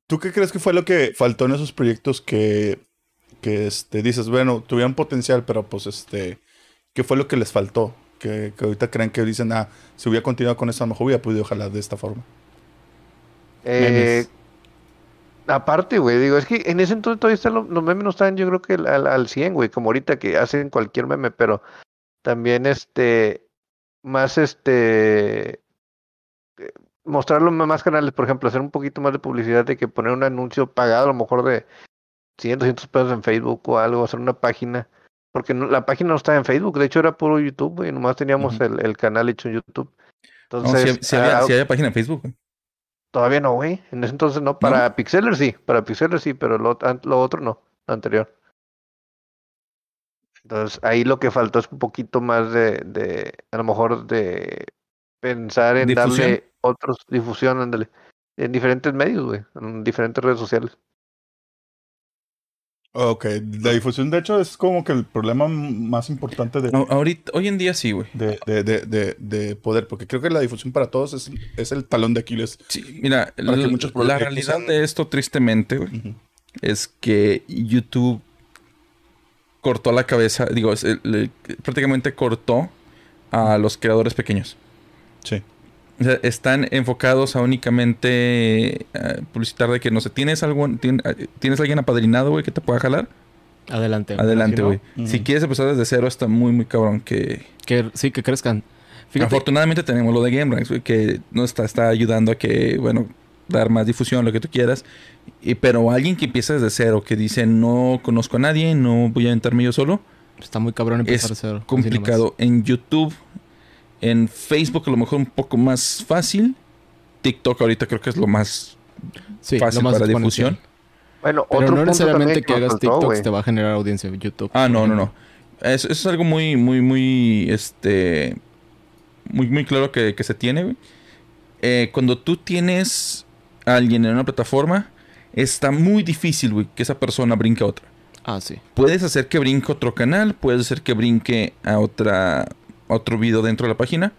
¿Tú qué crees que fue lo que faltó en esos proyectos que, que este, dices, bueno, tuvieron potencial, pero pues este, ¿qué fue lo que les faltó? Que, que ahorita creen que dicen, ah, si hubiera continuado con eso, a lo mejor hubiera podido jalar de esta forma. Eh, aparte, güey, digo, es que en ese entonces todavía están los, los memes no estaban, yo creo que al, al 100, güey, como ahorita que hacen cualquier meme, pero también este, más este, mostrarlo en más canales, por ejemplo, hacer un poquito más de publicidad de que poner un anuncio pagado a lo mejor de 100, 200 pesos en Facebook o algo, hacer una página. Porque no- la página no estaba en Facebook, de hecho era puro YouTube, güey, nomás teníamos el, el canal hecho en YouTube. No, Entonces, si, si había, ah, si había página en Facebook. güey. todavía no, güey. En ese entonces no, para Pixeler sí, para Pixeler sí, pero lo, lo otro no, lo anterior. Entonces, ahí lo que faltó es un poquito más de, de a lo mejor de pensar en Difusión. darle otros, difusión, ándale, en diferentes medios, güey, en diferentes redes sociales. Ok, la difusión de hecho es como que el problema más importante de, No, ahorita, hoy en día sí, güey. de, de, de, de- de poder, porque creo que la difusión para todos es, es el talón de Aquiles. Sí, mira, la, la realidad sean- de esto, tristemente, güey, es que YouTube cortó la cabeza, digo, es el- el- prácticamente cortó a los creadores pequeños. Sí. O sea, están enfocados a únicamente eh, publicitar de que, no sé, ¿tienes algún, tien- eh, ¿tienes alguien apadrinado, güey, que te pueda jalar? Adelante. Adelante, Si no, güey. Si quieres empezar desde cero, está muy, muy cabrón que... Que, sí, que crezcan. Fíjate, Afortunadamente tenemos lo de GameRanks, güey, que nos está, está ayudando a que, bueno, dar más difusión, lo que tú quieras. Y, pero alguien que empieza desde cero, que dice, no conozco a nadie, no voy a aventarme yo solo, está muy cabrón empezar es de cero. complicado. En YouTube, en Facebook a lo mejor un poco más fácil. TikTok ahorita creo que es lo más. Sí, fácil lo más para difusión. Bueno, Pero otro no punto necesariamente también que hagas faltó, TikTok te va a generar audiencia en YouTube. Ah, no, no, no. Eso, eso es algo muy, muy, muy, este, muy, muy claro que, que se tiene, güey. Eh, cuando tú tienes a alguien en una plataforma, está muy difícil, güey, que esa persona brinque a otra. Ah, sí. Puedes hacer que brinque a otro canal, puedes hacer que brinque a otra, a otro video dentro de la página,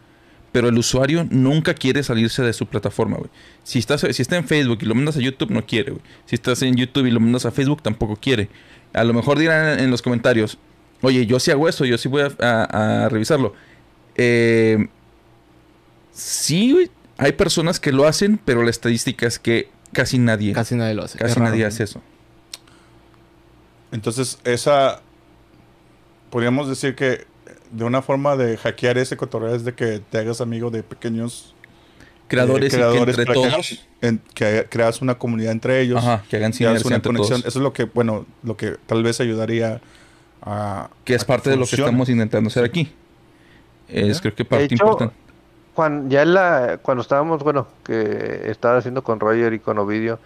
pero el usuario nunca quiere salirse de su plataforma, güey. Si, estás, si está en Facebook y lo mandas a YouTube, no quiere, güey. Si estás en YouTube y lo mandas a Facebook, tampoco quiere. A lo mejor dirán en los comentarios, oye, yo sí hago eso, yo sí voy a, a- a revisarlo. Eh, sí, güey, hay personas que lo hacen, pero la estadística es que casi nadie, casi, Casi nadie lo hace. Es raro. nadie hace eso. Entonces, esa. Podríamos decir que de una forma de hackear ese cotorreo es de que te hagas amigo de pequeños Creadores, eh, y que creadores entre para que- todos... en- que creas una comunidad entre ellos. Ajá, que hagan sinergia una entre conexión. todos. Eso es lo que, bueno, lo que tal vez ayudaría a. Que es a parte de lo que estamos intentando hacer aquí. Es Ya. creo que parte De hecho, importante. Cuando, ya en la, cuando estábamos, bueno, que estaba haciendo con Roger y con Ovidio,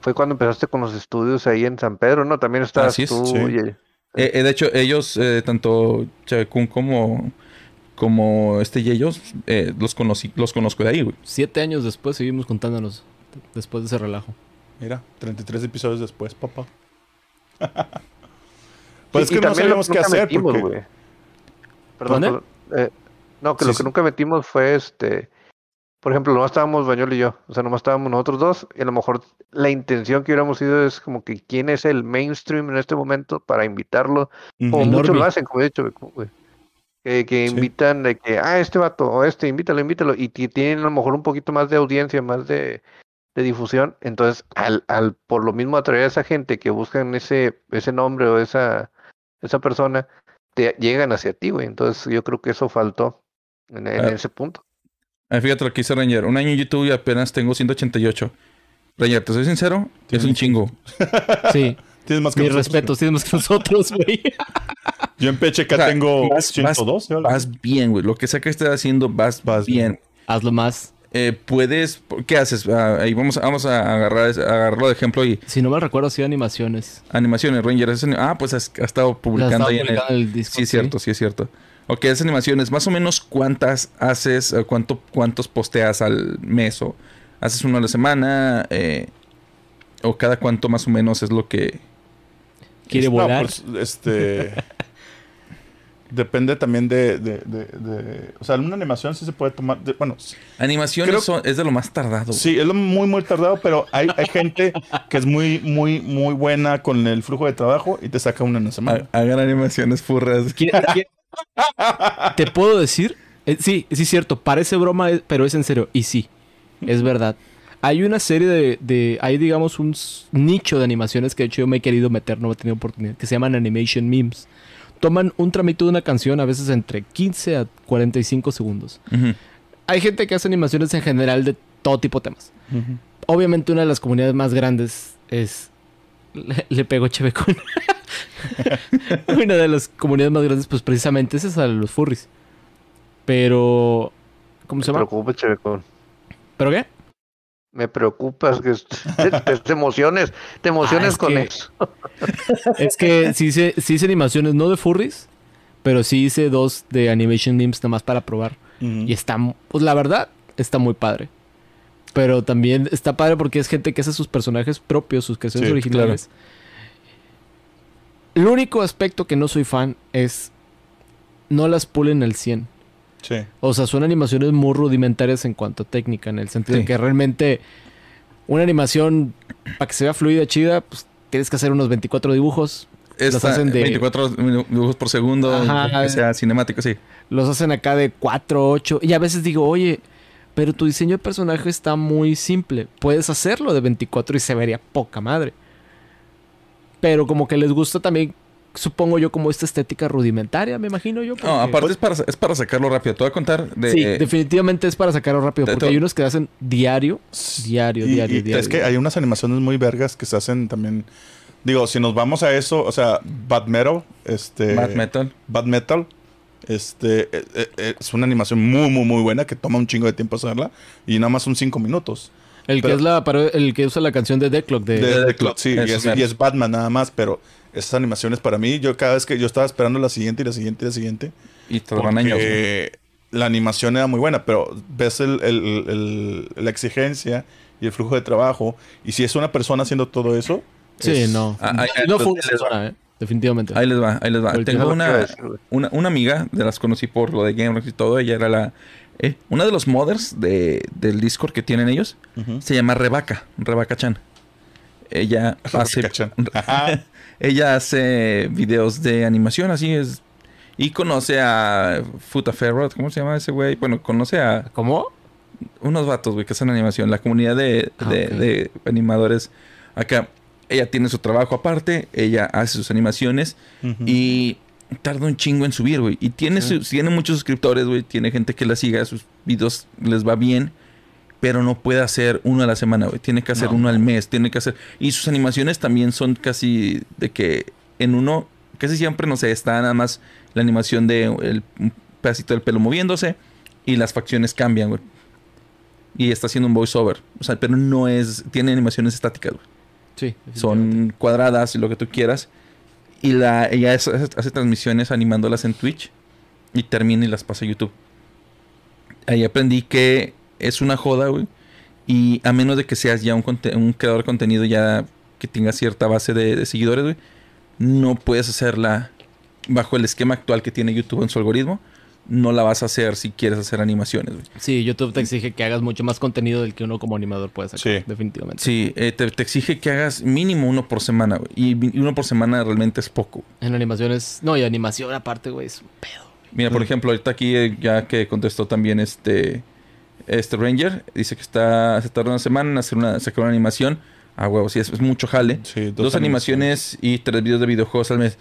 fue cuando empezaste con los estudios ahí en San Pedro, ¿no? También estabas Así es, tú sí. y- Eh, eh, de hecho, ellos, eh, tanto Chakun como, como este y ellos, eh, los, conocí, los conozco de ahí, güey. Siete años después seguimos contándonos. Después de ese relajo. Mira, 33 episodios después, papá. pues es que no sabíamos qué hacer. metimos, porque- güey. Perdón, ¿Dónde? perdón, eh, no, que Sí, lo sí. que nunca metimos fue este. Por ejemplo, nomás estábamos Bañol y yo. O sea, nomás estábamos nosotros dos. Y a lo mejor la intención que hubiéramos ido es como que quién es el mainstream en este momento para invitarlo. Como El muchos lo hacen, como he dicho, güey. Que, que Sí. invitan de que, ah, este vato, o este, invítalo, invítalo. Y ti- tienen a lo mejor un poquito más de audiencia, más de, de difusión. Entonces, al, al por lo mismo atraer a esa gente que buscan ese, ese nombre o esa, esa persona, te llegan hacia ti, güey. Entonces, yo creo que eso faltó en, en Ah. ese punto. Ah, fíjate lo que hizo Ranger. Un año en YouTube y apenas tengo 188. Ranger, te soy sincero, es un chingo. Sí. Tienes más que Mis nosotros, respetos, tienes más que nosotros, güey. Yo en PHK O sea, tengo vas- 112. algo así. Vas bien, güey. Lo que sea que estés haciendo, vas, Vas bien. Hazlo más. Eh, puedes... ¿Qué haces? Ah, ahí vamos, vamos a agarrar, a agarrarlo de ejemplo y Si no mal recuerdo, hacía animaciones. animaciones. Ranger, ¿haces ani- ah, pues has, ha estado publicando ahí en el... publicando en el Discord, Sí, es cierto, sí es cierto. Ok, esas animaciones, más o menos cuántas haces, eh, cuánto, cuántos posteas al mes o haces uno a la semana eh, o cada cuánto más o menos es lo que... Quiere No, volar. pues, este. depende también de, de, de, de- O sea, una animación sí se puede tomar. de- bueno, Animaciones Creo- son- es de lo más tardado. sí, es lo muy, muy tardado, pero hay, hay gente que es muy, muy, muy buena con el flujo de trabajo y te saca una en la semana. Ha- Hagan animaciones furras. ¿Quiere- quiere- Te puedo decir, eh, sí, sí es cierto, parece broma, eh, pero es en serio. Y sí, es verdad. Hay una serie de, de, hay digamos un nicho de animaciones que de hecho yo me he querido meter, no he tenido oportunidad, que se llaman animation memes. Toman un tramito de una canción a veces entre 15 a 45 segundos. Ujú. Hay gente que hace animaciones en general de todo tipo de temas. Obviamente una de las comunidades más grandes es... Le, le pego Chevecón. una de las comunidades más grandes pues precisamente es esa de los furries. Pero... ¿Cómo se Me llama? preocupa, Chevecón. ¿Pero qué? Me preocupas que te, emociones, te emociones Ah, es con que- eso. Es que sí hice, sí hice animaciones, no de furries, pero sí hice dos de animation memes nada más para probar. Y está, pues la verdad, está muy padre. Pero también está padre porque es gente que hace sus personajes propios, sus creaciones Sí, originales. El único aspecto que no soy fan es no las pulen al 100. Sí. O sea, son animaciones muy rudimentarias en cuanto a técnica, en el sentido Sí. de que realmente una animación, para que se vea fluida, chida, pues tienes que hacer unos 24 dibujos. Los Esta- hacen de- 24 dibujos por segundo, Ajá. que sea cinemático, sí. Los hacen acá de 4, 8. Y a veces digo, oye, pero tu diseño de personaje está muy simple. Puedes hacerlo de 24 y se vería poca madre. Pero como que les gusta también, supongo yo, como esta estética rudimentaria, me imagino yo. No, aparte es para, es para sacarlo rápido. Te voy a contar de... Sí, definitivamente es para sacarlo rápido. Porque hay unos que hacen diario, diario, Y- diario, y diario. Es que hay unas animaciones muy vergas que se hacen también. Digo, si nos vamos a eso, o sea, Bad Metal, este. Bad Metal. Bad Metal. Este eh, eh, eh, es una animación muy, muy, muy buena que toma un chingo de tiempo hacerla y nada más son cinco minutos. El que pero- es la el que usa la canción de Deathlock de, De, de Clock. sí, y es, y es Batman nada más, pero esas animaciones para mí, yo cada vez que yo estaba esperando la siguiente y la siguiente y la siguiente, Y tardan años. la animación era muy buena, pero ves el- el- el- la exigencia y el flujo de trabajo, y si es una persona haciendo todo eso, Sí, es- no. Ah, ah, ah, no ahí fue una persona, eh. Definitivamente. Ahí les va, ahí les va. Tengo que una, una, una amiga, de las conocí por lo de GameRox y todo. Ella era la... eh, una de los modders de, del Discord que tienen ellos. Se llama Rebaca. Rebaca Chan. Ella hace... Ajá. ella hace videos de animación, así es. Y conoce a Futa Ferrot, ¿cómo se llama ese güey? Bueno, conoce a ¿Cómo? unos vatos, güey, que hacen animación. La comunidad de, Ah, de- de animadores acá. Ella tiene su trabajo aparte, ella hace sus animaciones y tarda un chingo en subir, güey. Y tiene, Sí. su- tiene muchos suscriptores, güey. Tiene gente que la siga, sus videos les va bien. Pero no puede hacer uno a la semana, güey. Tiene que hacer No. uno al mes. Tiene que hacer... Y sus animaciones también son casi de que en uno... Casi siempre, no sé, está nada más la animación de el, un pedacito del pelo moviéndose. Y las facciones cambian, güey. Y está haciendo un voiceover. O sea, pero no es... Tiene animaciones estáticas, güey Sí. son cuadradas y lo que tú quieras. Y la, ella hace, transmisiones animándolas en Twitch y termina y las pasa a YouTube. Ahí aprendí que es una joda, güey. Y a menos de que seas ya un creador de contenido ya que tenga cierta base de, de seguidores, güey, no puedes hacerla bajo el esquema actual que tiene YouTube en su algoritmo. No la vas a hacer si quieres hacer animaciones, güey. Sí, YouTube te exige que hagas mucho más contenido del que uno como animador puede sacar. Sí. Definitivamente. Sí, eh, te, te exige que hagas mínimo uno por semana, güey. Y uno por semana realmente es poco. En animaciones. No, y animación aparte, güey, es un pedo. Mira, por ejemplo, ahorita aquí eh, ya que contestó también este este Ranger, dice que está se tarda una semana en hacer una sacar una animación. Ah, huevo, sí, es, es mucho jale. Sí, Dos, animaciones y tres videos de videojuegos al mes.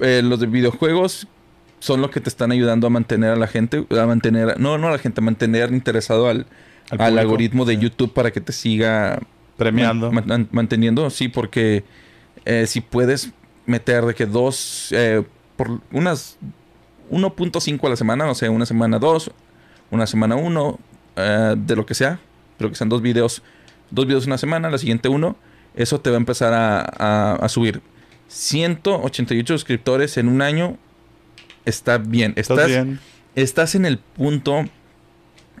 Eh, los de videojuegos son lo que te están ayudando a mantener a la gente, a mantener, no, no a la gente, a mantener interesado al, Al algoritmo de sí. YouTube para que te siga Premiando. Man- man- manteniendo, sí, porque eh, si puedes meter de que dos, eh, por unas 1.5 a la semana, no sé, una semana dos, una semana uno, eh, de lo que sea, pero que sean dos videos, dos videos una semana, la siguiente uno, eso te va a empezar a, a- a subir. 188 suscriptores en un año está bien. ¿Estás Estás, bien? estás en el punto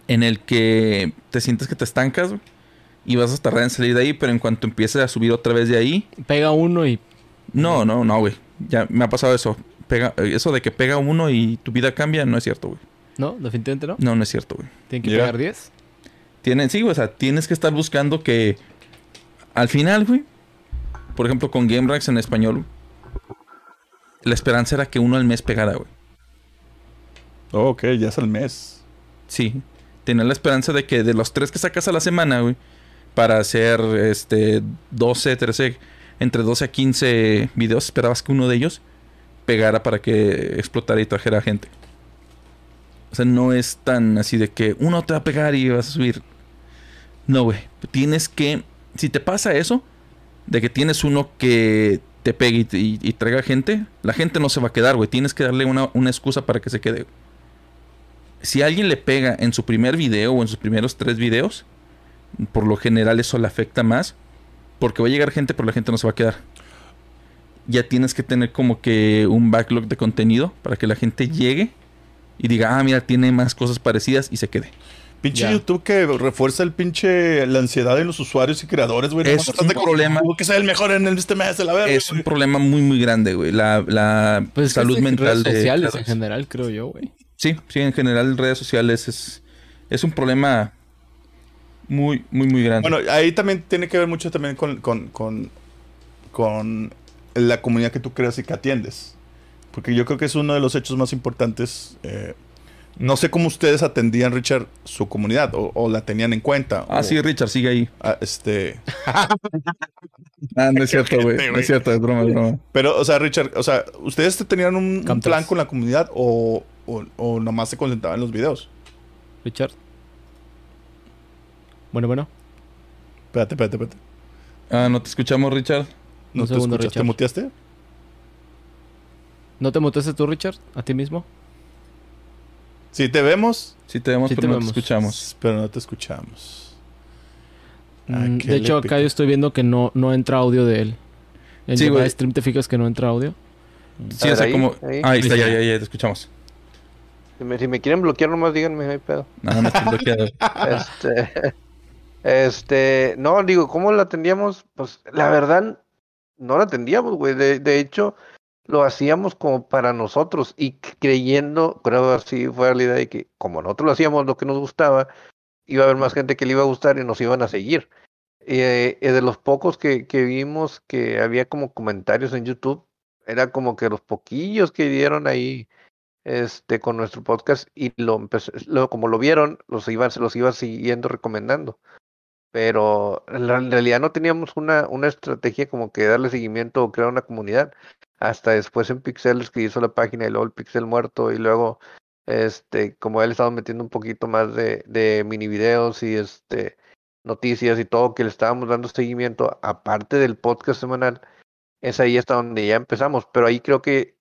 en el que te sientes que te estancas y vas a tardar en salir de ahí, pero en cuanto empieces a subir otra vez de ahí, Pega uno y. no, no, no, güey. Ya me ha pasado eso. Pega, eh, eso de que pega uno y tu vida cambia, no es cierto, güey. No, definitivamente no. No, no es cierto, güey. Tienen que pegar 10. Tienen, sí, güey, o sea, tienes que estar buscando que al final, güey, por ejemplo, con Game Ranks en español, la esperanza era que uno al mes pegara, güey. Oh, ok, ya es el mes. Sí. Tenía la esperanza de que de los tres que sacas a la semana, güey, para hacer este 12, 13, entre 12 a 15 videos, esperabas que uno de ellos pegara para que explotara y trajera gente. O sea, no es tan así de que uno te va a pegar y vas a subir. No, güey. Tienes que. Si te pasa eso, de que tienes uno que te pegue y, traiga gente, la gente no se va a quedar, güey. Tienes que darle una, una excusa para que se quede. Si alguien le pega en su primer video o en sus primeros tres videos, por lo general eso le afecta más. Porque va a llegar gente, pero la gente no se va a quedar. Ya tienes que tener como que un backlog de contenido para que la gente llegue y diga, ah, mira, tiene más cosas parecidas y se quede. Pinche YouTube que refuerza el pinche la ansiedad en los usuarios y creadores, güey. Es un problema. Que sea el mejor en este mes de la verga. Es un problema muy, muy grande, güey. La, la pues salud mental redes sociales en general, creo yo, güey. Sí, sí, en general redes sociales es, es un problema muy, muy, muy grande. Bueno, ahí también tiene que ver mucho también con, con, con, con la comunidad que tú creas y que atiendes. Porque yo creo que es uno de los hechos más importantes. Eh, no sé cómo ustedes atendían, Richard, su comunidad o, la tenían en cuenta. Ah, sí, Richard, sigue ahí. Ah, este. ah, no es cierto, güey. No es cierto, es broma, es broma. Pero, o sea, Richard, o sea, ¿ustedes tenían un, plan con la comunidad o, o, nomás se concentraban en los videos? Richard. Bueno, bueno. Espérate, espérate, espérate. Ah, ¿no te escuchamos, Richard? ¿No te escuchas? ¿Te muteaste? ¿No te muteaste tú, Richard? ¿A ti mismo? Sí, te vemos. Sí, te vemos, pero no te escuchamos. Pero no te escuchamos. Mm, de hecho, acá yo estoy viendo que no, no entra audio de él. En sí, stream te fijas que no entra audio. Sí, o sea, como... Ahí, está, ya, ya, ya, te escuchamos. Si me, si me quieren bloquear nomás díganme, hay pedo. No, no estoy bloqueado. este... Este... No, digo, ¿cómo la atendíamos? Pues, la verdad, no la atendíamos, güey. De, de hecho lo hacíamos como para nosotros y creyendo, creo así fue la idea de que como nosotros lo hacíamos lo que nos gustaba, iba a haber más gente que le iba a gustar y nos iban a seguir. Eh, de los pocos que, que, vimos que había como comentarios en YouTube, era como que los poquillos que dieron ahí este con nuestro podcast y lo, lo como lo vieron, los iban, se los iba siguiendo recomendando. Pero en realidad no teníamos una, una estrategia como que darle seguimiento o crear una comunidad hasta después en Pixels que hizo la página y luego el Pixel muerto y luego este como él estaba metiendo un poquito más de, de mini videos y este noticias y todo que le estábamos dando seguimiento aparte del podcast semanal es ahí hasta donde ya empezamos pero ahí creo que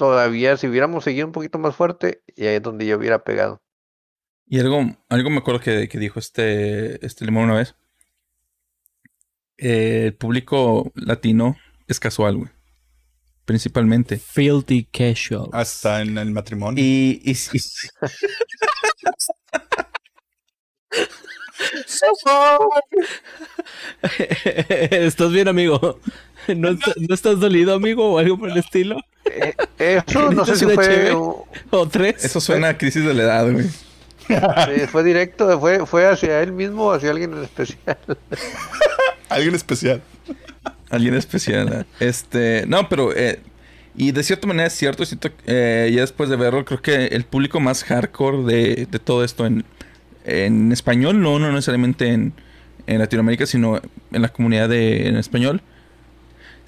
todavía si hubiéramos seguido un poquito más fuerte y ahí es donde yo hubiera pegado y algo algo me acuerdo que, que dijo este este limón una vez el público latino es casual güey principalmente. Filthy casual. Hasta en el matrimonio. Y, y, ¿Estás bien, amigo? ¿No, estás dolido, amigo? ¿O algo por el estilo? Eh, eso no sé si fue... ¿O tres? Eso suena a crisis de la edad, güey. fue directo, fue, fue hacia él mismo o hacia alguien especial. alguien especial. Alguien especial. ¿eh? Este, no, pero eh, y de cierta manera es cierto, siento, eh, ya después de verlo, creo que el público más hardcore de, de todo esto en, en español, no, no necesariamente en, en Latinoamérica, sino en la comunidad de, en español,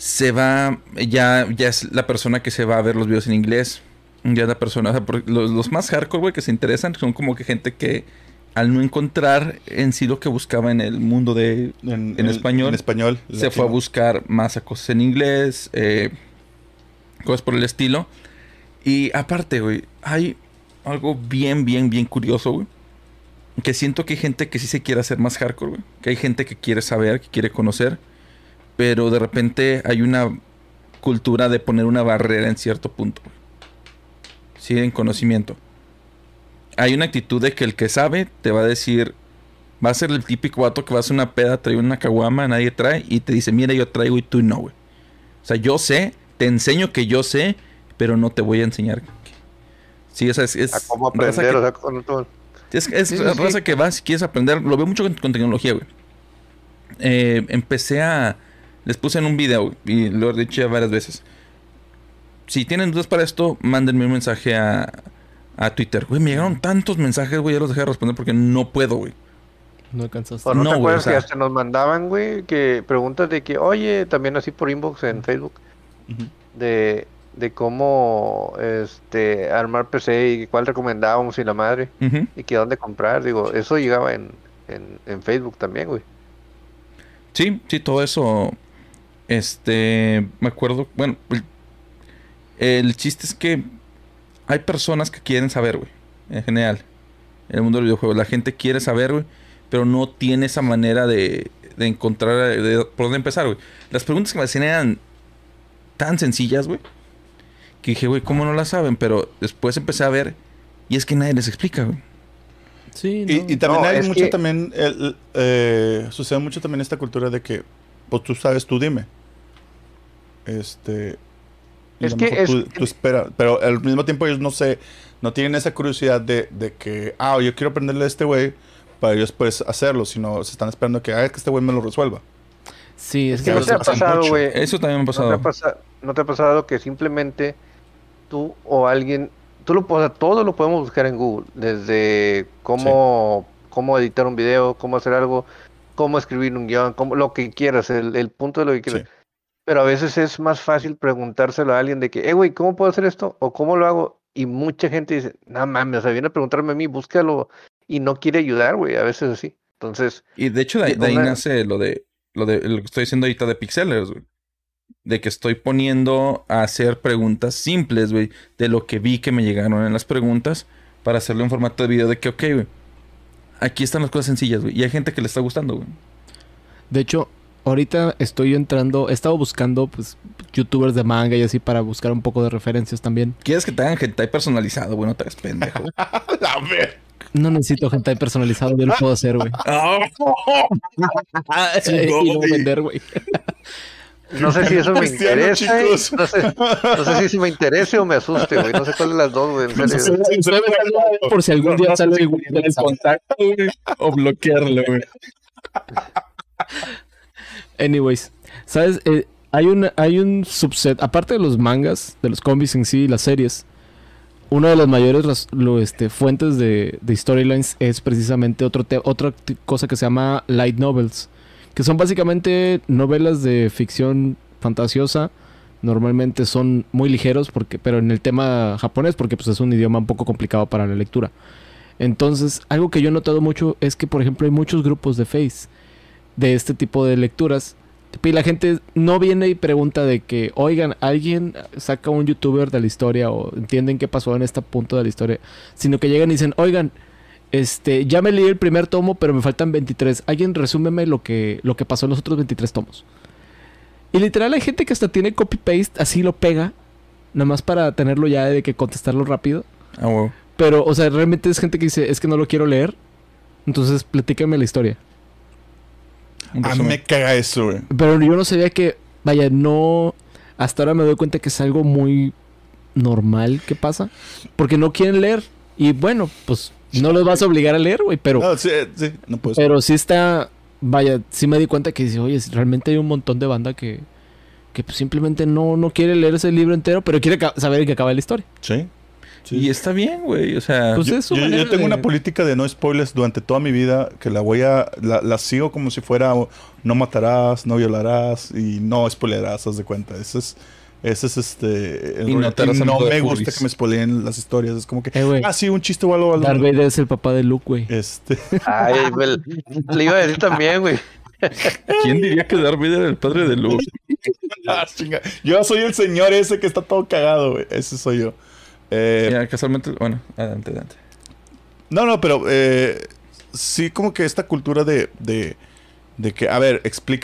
se va, ya, ya es la persona que se va a ver los videos en inglés. Ya es la persona, o sea, los, los, más hardcore, güey, que se interesan son como que gente que al no encontrar en sí lo que buscaba en el mundo de en, español, en español se fue a buscar más cosas en inglés, eh, cosas por el estilo. Y aparte, güey, hay algo bien, bien, bien curioso, güey. Que siento que hay gente que sí se quiere hacer más hardcore, güey. Que hay gente que quiere saber, que quiere conocer. Pero de repente hay una cultura de poner una barrera en cierto punto. Sí, en conocimiento hay una actitud de que el que sabe te va a decir, va a ser el típico vato que va a hacer una peda, trae una caguama, nadie trae, y te dice, mira, yo traigo y tú no, güey. O sea, yo sé, te enseño que yo sé, pero no te voy a enseñar. Sí, esa es... es cómo aprender, o sea, con todo. Es, es raza que vas si quieres aprender. Lo veo mucho con, tecnología, güey. Eh, empecé a... Les puse en un video, y lo he dicho ya varias veces. Si tienen dudas para esto, mándenme un mensaje a a Twitter. Güey, me llegaron tantos mensajes, güey, ya los dejé de responder porque no puedo, güey. No alcanzaste. ¿O no, No, te güey, o sea- que hasta nos mandaban, güey, que preguntas de que, oye, también así por inbox en Facebook, de, de cómo este armar PC y cuál recomendábamos y la madre, y que dónde comprar, digo, eso llegaba en, en, en Facebook también, güey. Sí, sí, todo eso. Este. Me acuerdo. Bueno, el, el chiste es que hay personas que quieren saber, güey. En general. En el mundo del videojuego. La gente quiere saber, güey. Pero no tiene esa manera de, de encontrar. de- por dónde empezar, güey. Las preguntas que me hacían eran tan sencillas, güey. Que dije, güey, ¿cómo no las saben? Pero después empecé a ver. Y es que nadie les explica, güey. Sí, Y, no. y también No, hay mucho que- también, el- eh, sucede mucho también esta cultura de que, pues tú sabes, tú dime. Este... Es que es- Tú, tú espera, pero al mismo tiempo ellos no sé, no tienen esa curiosidad de, de que, ah, yo quiero aprenderle a este güey para ellos pues hacerlo, sino se están esperando que, ah, que este güey me lo resuelva. Sí, es, Es que que no eso te ha pasa pasado, güey. Eso también me ha ¿No te, pasado. ha pasa- ¿No te ha pasado que simplemente tú o alguien, tú lo puedes, todo lo podemos buscar en Google, desde cómo, cómo editar un video, cómo hacer algo, cómo escribir un guion, cómo, lo que quieras, el, el punto de lo que quieras. Sí. Pero a veces es más fácil preguntárselo a alguien de que, eh, güey, ¿cómo puedo hacer esto? O ¿cómo lo hago? Y mucha gente dice, no mames, o sea, viene a preguntarme a mí, búscalo, y no quiere ayudar, güey, a veces así. Entonces, Y de hecho, de, ahí- de ahí Una- nace lo de lo de lo que estoy diciendo ahorita de Pixelers, güey. De que estoy poniendo a hacer preguntas simples, güey. De lo que vi que me llegaron en las preguntas. Para hacerlo en formato de video de que, ok, güey. Aquí están las cosas sencillas, güey. Y hay gente que le está gustando, güey. De hecho, ahorita estoy entrando, he estado buscando pues youtubers de manga y así para buscar un poco de referencias también. ¿Quieres que te hagan hentai personalizado, güey? No te pendejo. A ver. No necesito gente personalizado, yo lo puedo hacer, güey. Sí, y luego vender, güey. no sé si eso me interesa, no sé, no sé si eso me interese o me asuste, güey, no sé cuál de las dos, güey, en serio. Por si algún día sale el contacto, güey. O bloquearlo, güey. Anyways, ¿sabes? Eh, hay, un, hay un subset, aparte de los mangas, de los cómics en sí y las series, una de las mayores lo, este, fuentes de, de storylines es precisamente otro otra cosa que se llama light novels, que son básicamente novelas de ficción fantasiosa. Normalmente son muy ligeros, porque, pero en el tema japonés, porque pues, es un idioma un poco complicado para la lectura. Entonces, algo que yo he notado mucho es que, por ejemplo, hay muchos grupos de Face de este tipo de lecturas. Y la gente no viene y pregunta de que, oigan, alguien saca un youtuber de la historia o entienden qué pasó en este punto de la historia, sino que llegan y dicen, oigan, este, ya me leí el primer tomo, pero me faltan 23. Alguien resúmeme lo que, lo que pasó en los otros 23 tomos. Y literal hay gente que hasta tiene copy-paste, así lo pega, nada más para tenerlo ya de que contestarlo rápido. Ah. Pero, o sea, realmente es gente que dice, es que no lo quiero leer. Entonces, platícame la historia. A mí me caga eso, güey. Pero yo no sabía que, vaya, no. Hasta ahora me doy cuenta que es algo muy normal que pasa. Porque no quieren leer. Y bueno, pues no los vas a obligar a leer, güey. Pero, No, sí, sí, no puedes. pero sí está. Vaya, sí me di cuenta que dice, oye, realmente hay un montón de banda que. Que pues, simplemente no, no quiere leer ese libro entero, pero quiere saber qué acaba la historia. Sí. Sí. Y está bien, güey. O sea, Pues yo, es yo- tengo de- una política de no spoilers durante toda mi vida que la voy a la, la sigo como si fuera no matarás, no violarás y no spoilerás, haz de cuenta. Ese es ese es este el Y no te Y me gusta que me spoileen las historias, es como que Eh, ah sí, un chiste o algo, algo. Darth Vader es el papá de Luke, güey. Este, Ay, güey, le iba a decir también, güey. ¿quién diría que Darth Vader era el padre de Luke? ah, chinga. Yo soy el señor ese que está todo cagado, güey. Ese soy yo. Eh, casualmente, bueno, adelante, adelante. No, no, pero eh, sí como que esta cultura de, de, de que, a ver, explica